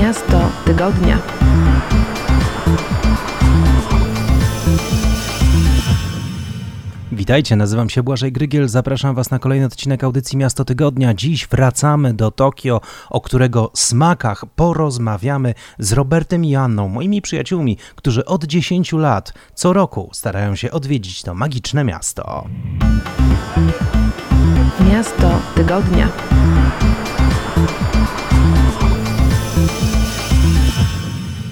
Miasto Tygodnia. Witajcie, nazywam się Błażej Grygiel, zapraszam Was na kolejny odcinek audycji Miasto Tygodnia. Dziś wracamy do Tokio, o którego smakach porozmawiamy z Robertem i Anną, moimi przyjaciółmi, którzy od 10 lat co roku starają się odwiedzić to magiczne miasto. Miasto Tygodnia.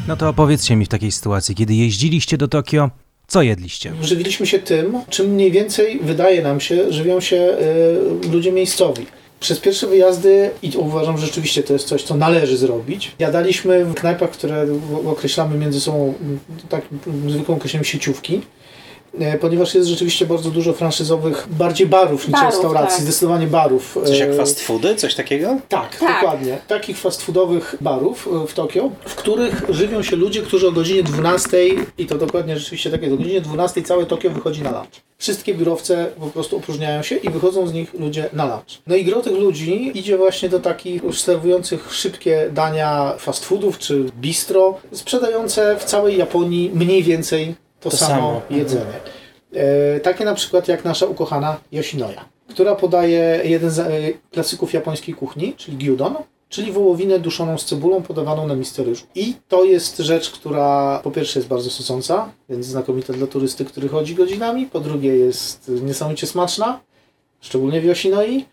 No to opowiedzcie mi w takiej sytuacji, kiedy jeździliście do Tokio, co jedliście? Żywiliśmy się tym, czym mniej więcej wydaje nam się, żywią się y, ludzie miejscowi. Przez pierwsze wyjazdy, i uważam, że rzeczywiście to jest coś, co należy zrobić, jadaliśmy w knajpach, które określamy między sobą tak zwykłą określeniem sieciówki. E, ponieważ jest rzeczywiście bardzo dużo franszyzowych, bardziej barów niż Barów, restauracji, tak. zdecydowanie barów. Coś E, jak fast foody, coś takiego? Tak, Tak. dokładnie. Takich fast foodowych barów e, w Tokio, w których żywią się ludzie, którzy o godzinie 12, i to dokładnie rzeczywiście takie, o godzinie 12 całe Tokio wychodzi na lunch. Wszystkie biurowce po prostu opróżniają się i wychodzą z nich ludzie na lunch. No i gro tych ludzi idzie właśnie do takich już serwujących szybkie dania fast foodów czy bistro, sprzedające w całej Japonii mniej więcej to, To samo, samo. jedzenie. E, takie na przykład jak nasza ukochana Yoshinoya, która podaje jeden z e, klasyków japońskiej kuchni, czyli gyudon, czyli wołowinę duszoną z cebulą podawaną na misce ryżu. I to jest rzecz, która po pierwsze jest bardzo sycąca, więc znakomita dla turysty, który chodzi godzinami, po drugie jest niesamowicie smaczna, szczególnie w Yoshinoi,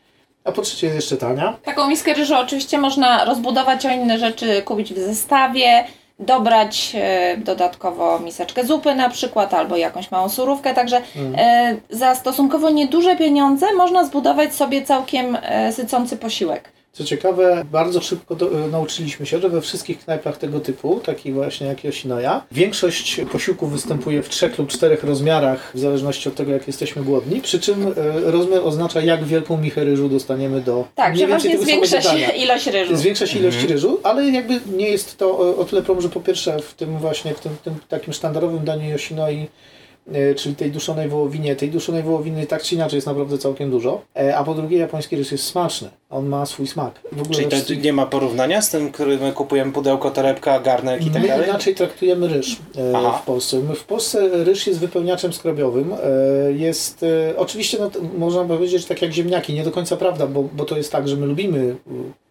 a po trzecie jest jeszcze tania. Taką miskę ryżu oczywiście można rozbudować o inne rzeczy, kupić w zestawie, dobrać e, dodatkowo miseczkę zupy na przykład, albo jakąś małą surówkę, także e, za stosunkowo nieduże pieniądze można zbudować sobie całkiem e, sycący posiłek. Co ciekawe, bardzo szybko do, e, nauczyliśmy się, że we wszystkich knajpach tego typu, takich właśnie jak Yoshinoya, większość posiłków występuje w trzech lub czterech rozmiarach, w zależności od tego, jak jesteśmy głodni, przy czym e, rozmiar oznacza, jak wielką michę ryżu dostaniemy do Tak, mniej że właśnie tego samego zwiększa się dania. ilość ryżu. Zwiększa się ilość ryżu, ale jakby nie jest to e, o tyle problem, że po pierwsze w tym właśnie, w tym, tym takim sztandarowym daniu Yoshinoi, e, czyli tej duszonej wołowinie, tej duszonej wołowiny tak czy inaczej jest naprawdę całkiem dużo, e, a po drugie japoński ryż jest smaczny, on ma swój smak. Czyli to wszystkich- nie ma porównania z tym, który my kupujemy pudełko, torebka, garnek i tak My dalej? inaczej traktujemy ryż e, Aha. w Polsce. My w Polsce ryż jest wypełniaczem skrobiowym. E, jest, e, oczywiście no, można powiedzieć, że tak jak ziemniaki, nie do końca prawda, bo, bo to jest tak, że my lubimy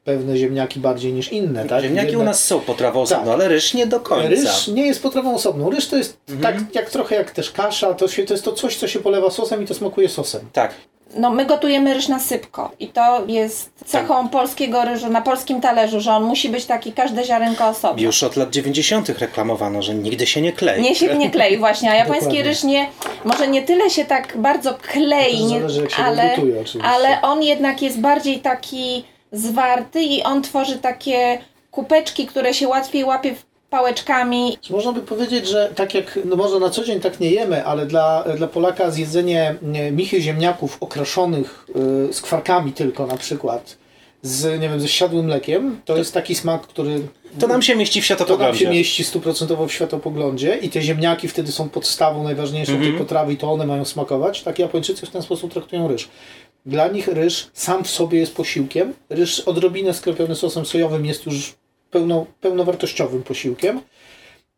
pewne ziemniaki bardziej niż inne. Tak? Ziemniaki u Jednak- nas są potrawą osobną, Tak. ale ryż nie do końca. Ryż nie jest potrawą osobną. Ryż to jest Mhm. tak jak trochę jak też kasza, to, się, to jest to coś, co się polewa sosem i to smakuje sosem. Tak. No my gotujemy ryż na sypko i to jest cechą polskiego ryżu, na polskim talerzu, że on musi być taki, każde ziarenko osobno. Już od lat 90. reklamowano, że nigdy się nie klei. Nie się nie klei właśnie, a japoński Dokładnie. ryż nie, może nie tyle się tak bardzo klei, To nie, zależy, jak się go ale, ale on jednak jest bardziej taki zwarty i on tworzy takie kupeczki, które się łatwiej łapie w- pałeczkami. Można by powiedzieć, że tak jak, no może na co dzień tak nie jemy, ale dla, dla Polaka zjedzenie michy ziemniaków okraszonych y, z kwarkami tylko na przykład, z, nie wiem, ze siadłym mlekiem, to jest taki smak, który To nam się mieści w to nam się światopoglądzie. mieści stuprocentowo w światopoglądzie i te ziemniaki wtedy są podstawą najważniejszą Mhm. tej potrawy i to one mają smakować. Tak Japończycy w ten sposób traktują ryż. Dla nich ryż sam w sobie jest posiłkiem. Ryż odrobinę skropiony sosem sojowym jest już pełno, pełnowartościowym posiłkiem.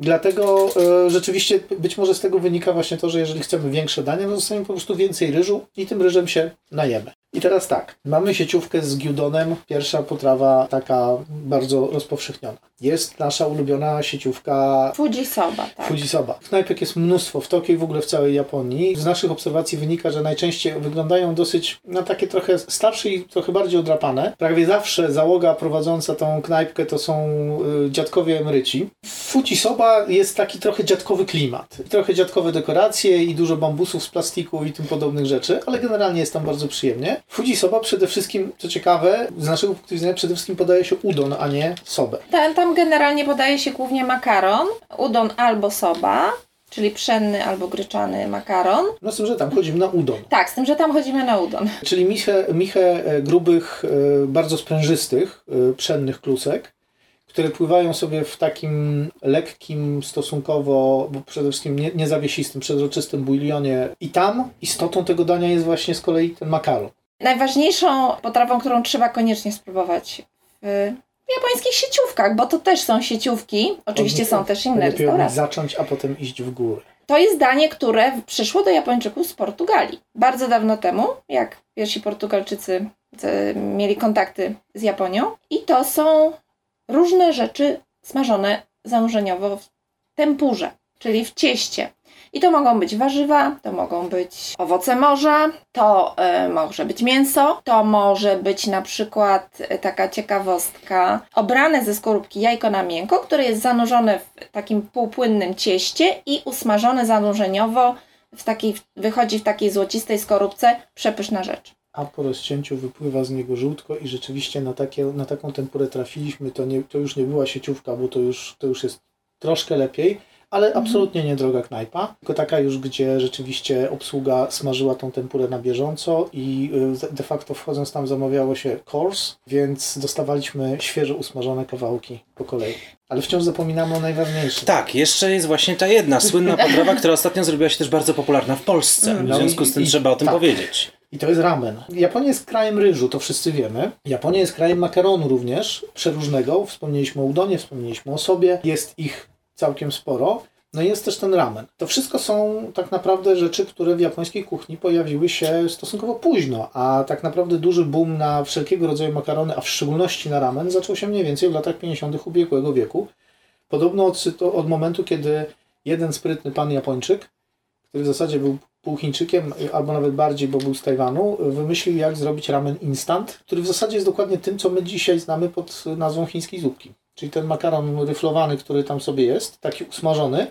Dlatego e, rzeczywiście być może z tego wynika właśnie to, że jeżeli chcemy większe dania, no dostaniemy po prostu więcej ryżu i tym ryżem się najemy. I teraz tak, mamy sieciówkę z gyudonem, pierwsza potrawa taka bardzo rozpowszechniona. Jest nasza ulubiona sieciówka Fujisoba, tak. Fujisoba. Knajpek jest mnóstwo w Tokio i w ogóle w całej Japonii. Z naszych obserwacji wynika, że najczęściej wyglądają dosyć na takie trochę starsze i trochę bardziej odrapane. Prawie zawsze załoga prowadząca tą knajpkę to są y, dziadkowie emeryci. W Jest taki trochę dziadkowy klimat. Trochę dziadkowe dekoracje i dużo bambusów z plastiku i tym podobnych rzeczy, ale generalnie jest tam bardzo przyjemnie. Fujisoba przede wszystkim, co ciekawe, z naszego punktu widzenia przede wszystkim podaje się udon, a nie sobę. Tam, tam generalnie podaje się głównie makaron, udon albo soba, czyli pszenny albo gryczany makaron. No z tym, że tam chodzimy na udon. Tak, z tym, że tam chodzimy na udon. Czyli michę, michę e, grubych, e, bardzo sprężystych, e, pszennych klusek, które pływają sobie w takim lekkim, stosunkowo, bo przede wszystkim nie, niezawiesistym, przezroczystym bulionie. I tam istotą tego dania jest właśnie z kolei ten makaron. Najważniejszą potrawą, którą trzeba koniecznie spróbować w japońskich sieciówkach, bo to też są sieciówki. Oczywiście są też inne restauracje. zacząć, a potem iść w górę. To jest danie, które przyszło do Japończyków z Portugalii. Bardzo dawno temu, jak pierwsi Portugalczycy e, mieli kontakty z Japonią. I to są różne rzeczy smażone zanurzeniowo w tempurze, czyli w cieście. I to mogą być warzywa, to mogą być owoce morza, to e, może być mięso, to może być na przykład e, taka ciekawostka, obrane ze skorupki jajko na miękko, które jest zanurzone w takim półpłynnym cieście i usmażone zanurzeniowo w takiej, wychodzi w takiej złocistej skorupce, przepyszna rzecz. A po rozcięciu wypływa z niego żółtko i rzeczywiście na, takie, na taką tempurę trafiliśmy. To, nie, to już nie była sieciówka, bo to już, to już jest troszkę lepiej, ale absolutnie niedroga knajpa. Tylko taka już, gdzie rzeczywiście obsługa smażyła tą tempurę na bieżąco i y, de facto wchodząc tam zamawiało się course, więc dostawaliśmy świeżo usmażone kawałki po kolei. Ale wciąż zapominamy o najważniejszym. Tak, jeszcze jest właśnie ta jedna słynna potrawa, która ostatnio zrobiła się też bardzo popularna w Polsce. W No związku i- z tym i- trzeba o tym tak. powiedzieć. I to jest ramen. Japonia jest krajem ryżu, to wszyscy wiemy. Japonia jest krajem makaronu również, przeróżnego. Wspomnieliśmy o udonie, wspomnieliśmy o sobie. Jest ich całkiem sporo. No i jest też ten ramen. To wszystko są tak naprawdę rzeczy, które w japońskiej kuchni pojawiły się stosunkowo późno, a tak naprawdę duży boom na wszelkiego rodzaju makarony, a w szczególności na ramen, zaczął się mniej więcej w latach 50. ubiegłego wieku. Podobno od, od momentu, kiedy jeden sprytny pan Japończyk, który w zasadzie był pół Chińczykiem, albo nawet bardziej, bo był z Tajwanu, wymyślił jak zrobić ramen instant, który w zasadzie jest dokładnie tym, co my dzisiaj znamy pod nazwą chińskiej zupki. Czyli ten makaron ryflowany, który tam sobie jest, taki usmażony.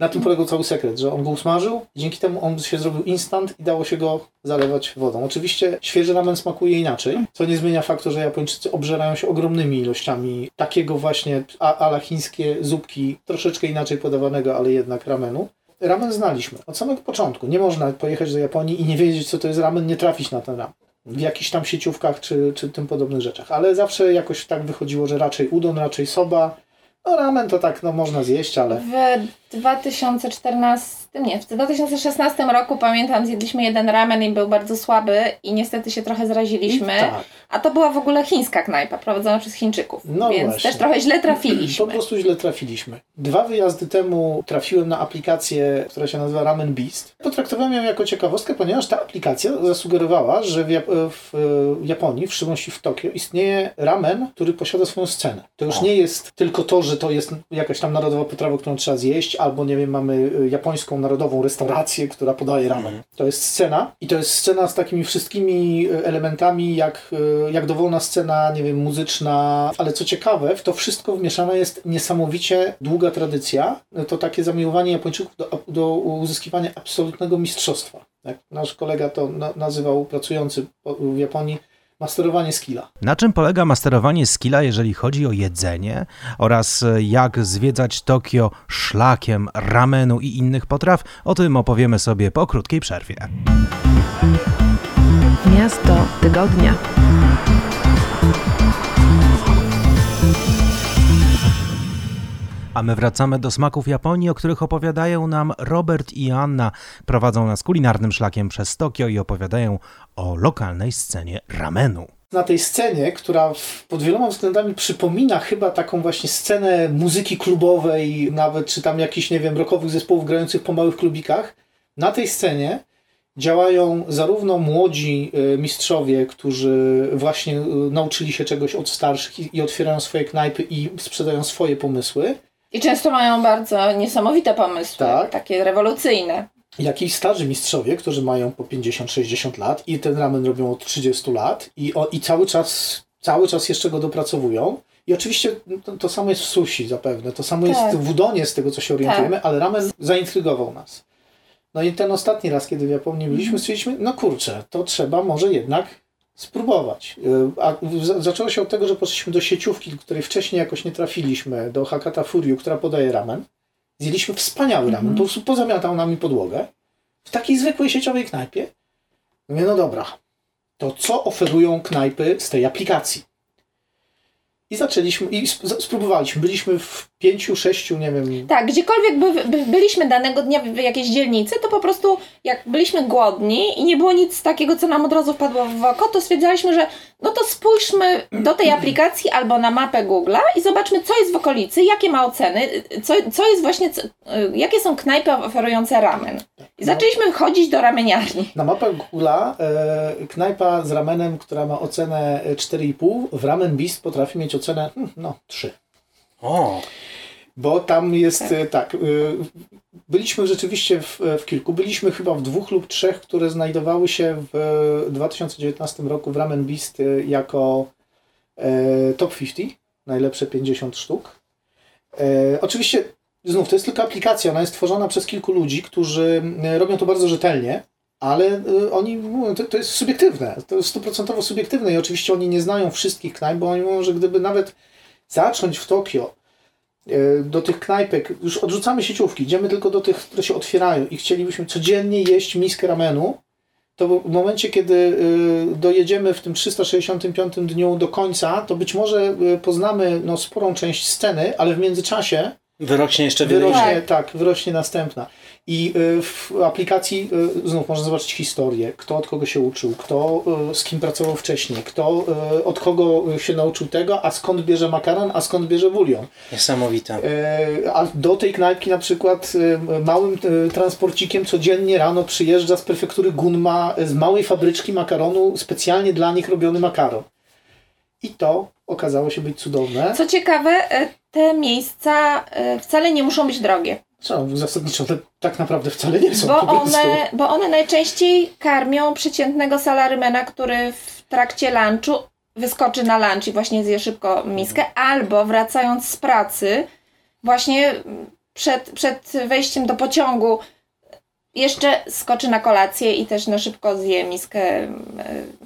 Na tym polegał cały sekret, że on go usmażył, dzięki temu on się zrobił instant i dało się go zalewać wodą. Oczywiście świeży ramen smakuje inaczej, co nie zmienia faktu, że Japończycy obżerają się ogromnymi ilościami takiego właśnie ala chińskie zupki, troszeczkę inaczej podawanego, ale jednak ramenu. Ramen znaliśmy od samego początku. Nie można pojechać do Japonii i nie wiedzieć, co to jest ramen, nie trafić na ten ramen. W jakichś tam sieciówkach czy, czy tym podobnych rzeczach. Ale zawsze jakoś tak wychodziło, że raczej udon, raczej soba. No ramen to tak, no można zjeść, ale... 2014, nie, w 2016 roku pamiętam, zjedliśmy jeden ramen i był bardzo słaby i niestety się trochę zraziliśmy. Tak. A to była w ogóle chińska knajpa, prowadzona przez Chińczyków, No więc właśnie. też trochę źle Po trafiliśmy. prostu źle trafiliśmy. Dwa wyjazdy temu trafiłem na aplikację, która się nazywa Ramen Beast. Potraktowałem ją jako ciekawostkę, ponieważ ta aplikacja zasugerowała, że w, Jap- w Japonii, w szczególności w Tokio, istnieje ramen, który posiada swoją scenę. To już O. nie jest tylko to, że to jest jakaś tam narodowa potrawa, którą trzeba zjeść, albo nie wiem, mamy e, japońską narodową restaurację, która podaje ramen. To jest scena i to jest scena z takimi wszystkimi e, elementami, jak, e, jak dowolna scena, nie wiem, muzyczna, ale co ciekawe, w to wszystko wmieszana jest niesamowicie długa tradycja, to takie zamiłowanie Japończyków do, do uzyskiwania absolutnego mistrzostwa. Jak nasz kolega to na, nazywał, pracujący w Japonii, masterowanie skilla. Na czym polega masterowanie skilla, jeżeli chodzi o jedzenie oraz e, jak zwiedzać Tokio szlakiem ramenu i innych potraw? O tym opowiemy sobie po krótkiej przerwie. Miasto tygodnia. A my wracamy do smaków Japonii, o których opowiadają nam Robert i Anna. Prowadzą nas kulinarnym szlakiem przez Tokio i opowiadają o lokalnej scenie ramenu. na tej scenie, która pod wieloma względami przypomina chyba taką właśnie scenę muzyki klubowej, nawet czy tam jakichś, nie wiem, rockowych zespołów grających po małych klubikach. Na tej scenie działają zarówno młodzi y, mistrzowie, którzy właśnie y, nauczyli się czegoś od starszych i otwierają swoje knajpy i sprzedają swoje pomysły, I często mają bardzo niesamowite pomysły, Tak. takie rewolucyjne. jak i starzy mistrzowie, którzy mają po 50-60 lat i ten ramen robią od 30 lat i, o, i cały czas cały czas jeszcze go dopracowują. I oczywiście to, to samo jest w sushi zapewne, to samo Tak. jest w udonie z tego co się orientujemy, ale ramen zaintrygował nas. No i ten ostatni raz, kiedy w Japonii byliśmy, stwierdziliśmy, no kurczę, to trzeba może jednak spróbować. Y, A zaczęło się od tego, że poszliśmy do sieciówki, do której wcześniej jakoś nie trafiliśmy, do Hakata Furyu, która podaje ramen. Zjedliśmy wspaniały ramen, po prostu pozamiatał nami podłogę. W takiej zwykłej sieciowej knajpie. Mówię, no dobra, to co oferują knajpy z tej aplikacji? I zaczęliśmy, i sp- spróbowaliśmy. Byliśmy w pięciu, sześciu, nie wiem. Tak, gdziekolwiek by, by byliśmy danego dnia w, jakiejś dzielnicy, to po prostu jak byliśmy głodni i nie było nic takiego, co nam od razu wpadło w oko, to stwierdzaliśmy, że no to spójrzmy do tej aplikacji albo na mapę Google'a i zobaczmy, co jest w okolicy, jakie ma oceny, co, co jest właśnie, co, y, jakie są knajpy oferujące ramen. I zaczęliśmy chodzić do rameniarni. Na mapach Google'a e, knajpa z ramenem, która ma ocenę e, 4,5, w Ramen Beast potrafi mieć ocenę hmm, no 3. O, Bo tam jest tak, tak e, byliśmy rzeczywiście w, w kilku, byliśmy chyba w dwóch lub trzech, które znajdowały się w 2019 roku w Ramen Beast e, jako e, top 50, najlepsze 50 sztuk. E, oczywiście znów to jest tylko aplikacja, ona jest tworzona przez kilku ludzi, którzy e, robią to bardzo rzetelnie, ale e, oni mówią, to, to jest subiektywne, to jest stuprocentowo subiektywne i oczywiście oni nie znają wszystkich knajp, bo oni mówią, że gdyby nawet zacząć w Tokio e, do tych knajpek, już odrzucamy sieciówki, idziemy tylko do tych, które się otwierają i chcielibyśmy codziennie jeść miskę ramenu, to w momencie, kiedy y, dojedziemy w tym 365 dniu do końca, to być może y, poznamy no, sporą część sceny, ale w międzyczasie wyrośnie jeszcze wiele wyrośnie, innych. tak. wyrośnie następna. I y, w aplikacji y, znów można zobaczyć historię, kto od kogo się uczył, kto y, z kim pracował wcześniej, kto od kogo się nauczył tego, a skąd bierze makaron, a skąd bierze bulion. Niesamowite. A do tej knajpki na przykład małym transporcikiem codziennie rano przyjeżdża z prefektury Gunma z małej fabryczki makaronu specjalnie dla nich robiony makaron. I to okazało się być cudowne. Co ciekawe, e, te miejsca e, wcale nie muszą być drogie. Co, zasadniczo one tak naprawdę wcale nie są Bo one, bo one najczęściej karmią przeciętnego salarymena, który w trakcie lunchu wyskoczy na lunch i właśnie zje szybko miskę, albo wracając z pracy, właśnie przed, przed wejściem do pociągu jeszcze skoczy na kolację i też na szybko zje miskę e,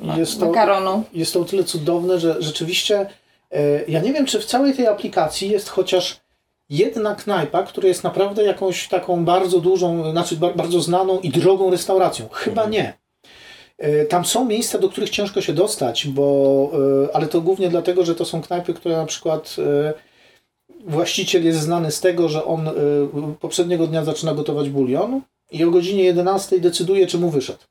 ma- Jest to- makaronu. jest to o tyle cudowne, że rzeczywiście e, ja nie wiem, czy w całej tej aplikacji jest chociaż jedna knajpa, która jest naprawdę jakąś taką bardzo dużą, znaczy ba- bardzo znaną i drogą restauracją. Chyba nie. E, Tam są miejsca, do których ciężko się dostać, bo, ale to głównie dlatego, że to są knajpy, które na przykład właściciel jest znany z tego, że on poprzedniego dnia zaczyna gotować bulion i o godzinie 11 decyduje, czy mu wyszedł.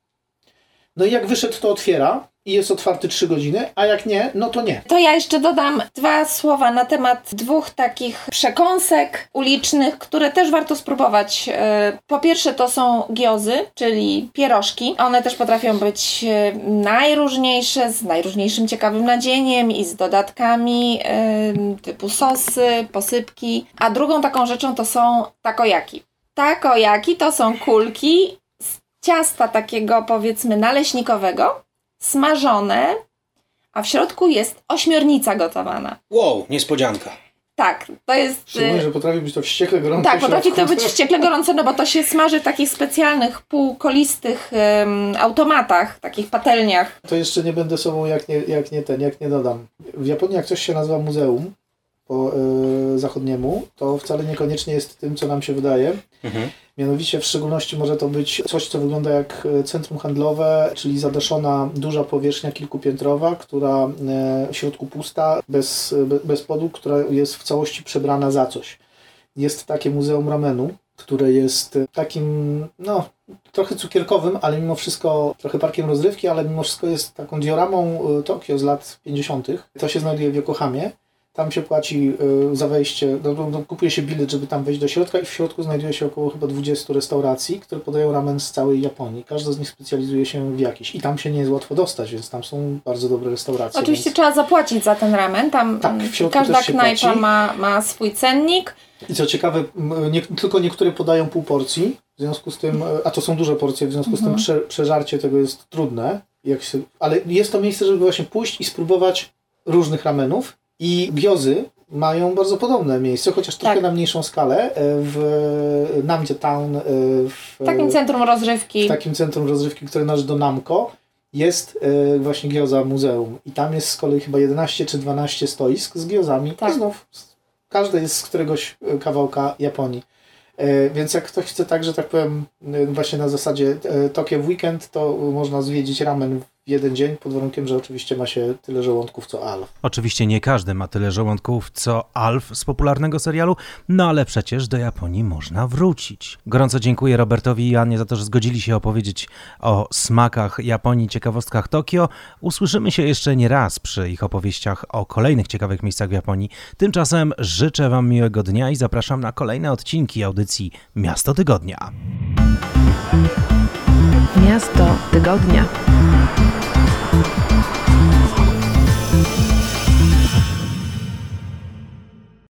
No i jak wyszedł, to otwiera i jest otwarty 3 godziny, a jak nie, no to nie. To ja jeszcze dodam dwa słowa na temat dwóch takich przekąsek ulicznych, które też warto spróbować. E, Po pierwsze to są giozy, czyli pierożki. One też potrafią być e, najróżniejsze, z najróżniejszym ciekawym nadzieniem i z dodatkami e, typu sosy, posypki. A drugą taką rzeczą to są takojaki. Takojaki to są kulki z ciasta takiego powiedzmy naleśnikowego, smażone, a w środku jest ośmiornica gotowana. Wow, niespodzianka. Tak, to jest. Szczególnie, y, że potrafi być to wściekle gorące. Tak, potrafi to być wściekle gorące, no bo to się smaży w takich specjalnych, półkolistych em, automatach, takich patelniach. To jeszcze nie będę sobą, jak nie, jak nie ten, jak nie dodam. W Japonii jak coś się nazywa muzeum po e, zachodniemu, to wcale niekoniecznie jest tym, co nam się wydaje. Mhm. Mianowicie w szczególności może to być coś, co wygląda jak e, centrum handlowe, czyli zadaszona duża powierzchnia kilkupiętrowa, która e, w środku pusta, bez, be- bez podłóg, która jest w całości przebrana za coś. Jest takie muzeum ramenu, które jest e, takim, no, trochę cukierkowym, ale mimo wszystko trochę parkiem rozrywki, ale mimo wszystko jest taką dioramą Tokio z lat 50. To się znajduje w Yokohamie. Tam się płaci y, za wejście, no, no, no, kupuje się bilet, żeby tam wejść do środka i w środku znajduje się około chyba 20 restauracji, które podają ramen z całej Japonii. Każda z nich specjalizuje się w jakiś i tam się nie jest łatwo dostać, więc tam są bardzo dobre restauracje. Oczywiście więc... trzeba zapłacić za ten ramen. Tam Tak, w środku każda knajpa ma, ma swój cennik. I co ciekawe, nie, tylko niektóre podają pół porcji, w związku z tym, e, a to są duże porcje, w związku z tym prze, przeżarcie tego jest trudne, jak się, ale jest to miejsce, żeby właśnie pójść i spróbować różnych ramenów i giozy mają bardzo podobne miejsce, chociaż trochę Tak. na mniejszą skalę e, w Namdzie Town, e, w, takim centrum rozrywki. w takim centrum rozrywki, które należy do Namco, jest e, właśnie gioza muzeum. I tam jest z kolei chyba 11 czy 12 stoisk z giozami. Tak. I znów każde jest z któregoś kawałka Japonii. Więc jak ktoś chce tak, że tak powiem, właśnie na zasadzie Tokio w weekend, to można zwiedzić ramen w jeden dzień, pod warunkiem, że oczywiście ma się tyle żołądków co Alf. Oczywiście nie każdy ma tyle żołądków co Alf z popularnego serialu, no ale przecież do Japonii można wrócić. Gorąco dziękuję Robertowi i Annie za to, że zgodzili się opowiedzieć o smakach Japonii, ciekawostkach Tokio. Usłyszymy się jeszcze nie raz przy ich opowieściach o kolejnych ciekawych miejscach w Japonii. Tymczasem życzę Wam miłego dnia i zapraszam na kolejne odcinki audycji Miasto Tygodnia. Miasto Tygodnia.